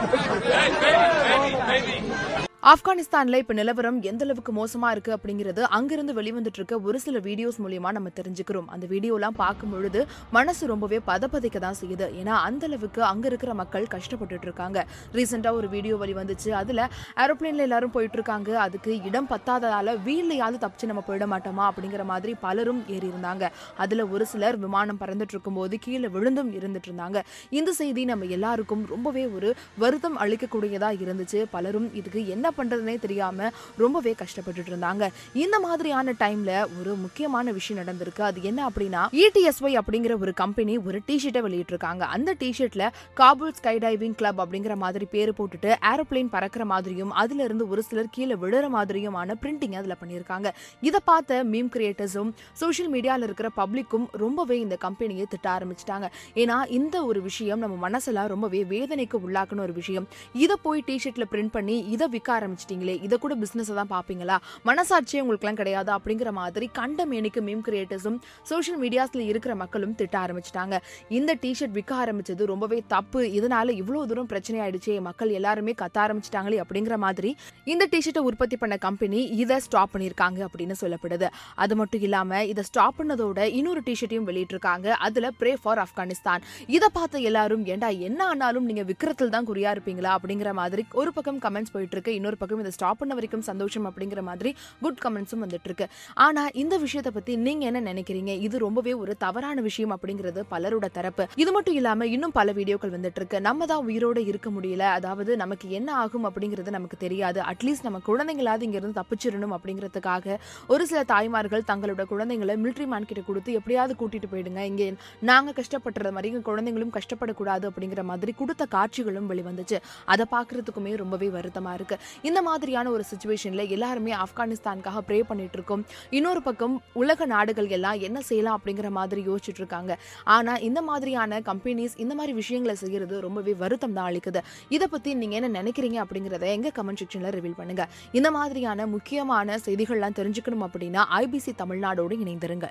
Hey, baby, baby, baby. ஆப்கானிஸ்தான்ல இப்ப நிலவரம் எந்த அளவுக்கு மோசமா இருக்கு அப்படிங்கிறது அங்கிருந்து வெளிவந்துட்டு இருக்க ஒரு சில வீடியோஸ் மூலியமா நம்ம தெரிஞ்சுக்கிறோம். அந்த வீடியோலாம் பார்க்கும் பொழுது மனசு ரொம்பவே பதப்பதைக்க தான் செய்யுது. ஏன்னா அந்த அளவுக்கு அங்க இருக்கிற மக்கள் கஷ்டப்பட்டுட்டு இருக்காங்க ரீசெண்டா ஒரு வீடியோ வழி வந்துச்சு. அதுல ஏரோப்ளைன்ல எல்லாரும் போயிட்டு இருக்காங்க அதுக்கு இடம் பத்தாததால வீல்லையாவது தப்பிச்சு நம்ம போயிட மாட்டோமா அப்படிங்கிற மாதிரி பலரும் ஏறி இருந்தாங்க அதுல ஒரு சிலர் விமானம் பறந்துட்டு இருக்கும்போது கீழே விழுந்தும் இருந்துட்டு இருந்தாங்க இந்த செய்தி நம்ம எல்லாருக்கும் ரொம்பவே ஒரு வருத்தம் அளிக்கக்கூடியதா இருந்துச்சு. பலரும் இதுக்கு என்ன பண்றதுனே தெரியாம ரொம்பவே கஷ்டப்பட்டுட்டு இருந்தாங்க. இந்த மாதிரியான டைம்ல ஒரு முக்கியமான விஷயம் நடந்திருக்கு. அது என்ன அப்படின்னா இடிஎஸ்ஒய் அப்படிங்கிற ஒரு கம்பெனி ஒரு டிஷர்ட்டை வெளியிட்டிருக்காங்க. அந்த டிஷர்ட்ல காபூல் ஸ்கை டைவிங் கிளப் அப்படிங்கிற மாதிரி பேர் போட்டுட்டு ஏரோப்ளேன் பறக்கிற மாதிரியும் அதுல இருந்து ஒரு சிலர் கீழே விழுற மாதிரியுமான பிரிண்டிங் அதுல பண்ணியிருக்காங்க. இதை பார்த்த மீம் கிரியேட்டர்ஸும் சோஷியல் மீடியால இருக்கிற பப்ளிக்கும் ரொம்பவே இந்த கம்பெனியை திட்ட ஆரம்பிச்சிட்டாங்க. ஏன்னா இந்த ஒரு விஷயம் நம்ம மனசெல்லாம் ரொம்பவே வேதனைக்கு உள்ளாக்குன ஒரு விஷயம். இதை போய் டிஷர்ட்ல பிரிண்ட் பண்ணி இதை விற்க ஆரம்பிச்சிட்டீங்களே இதை கூட பிசினஸ் தான் பார்ப்பீங்களா? மனசாட்சியே உங்களுக்குலாம் கிடையாது அப்படிங்கிற மாதிரி கண்ட மேனிக்கு மீம் கிரியேட்டர்ஸும் சோஷியல் மீடியாஸ்ல இருக்கிற மக்களும் திட்ட ஆரம்பிச்சிட்டாங்க. இந்த டிஷர்ட் விற்க ஆரம்பிச்சது ரொம்பவே தப்பு. இதனால இவ்வளோ தூரம் பிரச்சனை ஆயிடுச்சு மக்கள் எல்லாருமே கத்த ஆரம்பிச்சிட்டாங்களே அப்படிங்கிற மாதிரி இந்த டிஷர்ட்டை உற்பத்தி பண்ண கம்பெனி இதை ஸ்டாப் பண்ணியிருக்காங்க அப்படின்னு சொல்லப்படுது. அது மட்டும் இல்லாம இதை ஸ்டாப் பண்ணதோட இன்னொரு டிஷர்ட்டையும் வெளியிட்டிருக்காங்க. அதுல ப்ரே ஃபார் ஆப்கானிஸ்தான் இதை பார்த்த எல்லாரும் ஏண்டா என்ன ஆனாலும் நீங்க விக்கிரத்தில் தான் குறியா இருப்பீங்களா? அப்படிங்கிற மாதிரி ஒரு பக்கம் கமெண்ட்ஸ் போயிட்டு இருக்கு இன்னொரு பக்கம் இதை ஸ்டாப் பண்ண வரைக்கும் சந்தோஷம் அப்படிங்கிற மாதிரி குட் கமெண்ட்ஸும் வந்துட்டு இருக்கு. ஆனா இந்த விஷயத்தை பத்தி நீங்க என்ன நினைக்கிறீங்க? இது ரொம்பவே ஒரு தவறான விஷயம் அப்படிங்கிறது பலரோட தரப்பு. இது மட்டும் இல்லாம இன்னும் பல வீடியோக்கள் வந்துட்டு இருக்கு. நம்ம தான் உயிரோட இருக்க முடியல. அதாவது நமக்கு என்ன ஆகும் அப்படிங்கிறது நமக்கு தெரியாது. அட்லீஸ்ட் நம்ம குழந்தைங்களாவது இங்க இருந்து தப்பிச்சிடணும் அப்படிங்கிறதுக்காக ஒரு சில தாய்மார்கள் தங்களோட குழந்தைங்களை மிலிட்ரி மேன் கிட்ட கொடுத்து எப்படியாவது கூட்டிட்டு போயிடுங்க. இங்க நாங்க கஷ்டப்படுற மாதிரி குழந்தைங்களும் கஷ்டப்படக்கூடாது அப்படிங்கிற மாதிரி கொடுத்த காட்சிகளும் வெளிவந்துச்சு. அதை பார்க்கறதுக்குமே ரொம்பவே வருத்தமா இருக்கு. இந்த மாதிரியான ஒரு சுச்சுவேஷனில் எல்லாருமே ஆப்கானிஸ்தானுக்காக ப்ரே பண்ணிட்டு இருக்கோம் இன்னொரு பக்கம் உலக நாடுகள் எல்லாம் என்ன செய்யலாம் அப்படிங்கிற மாதிரி யோசிச்சுட்டு இருக்காங்க ஆனால் இந்த மாதிரியான கம்பெனிஸ் இந்த மாதிரி விஷயங்களை செய்கிறது ரொம்பவே வருத்தம் தான் அளிக்குது. இதை பற்றி நீங்கள் என்ன நினைக்கிறீங்க அப்படிங்கிறத எங்கள் கமெண்ட் செக்ஷனில் ரிவீல் பண்ணுங்கள் இந்த மாதிரியான முக்கியமான செய்திகள்லாம் தெரிஞ்சுக்கணும் அப்படின்னா ஐபிசி தமிழ்நாடோடு இணைந்திருங்க.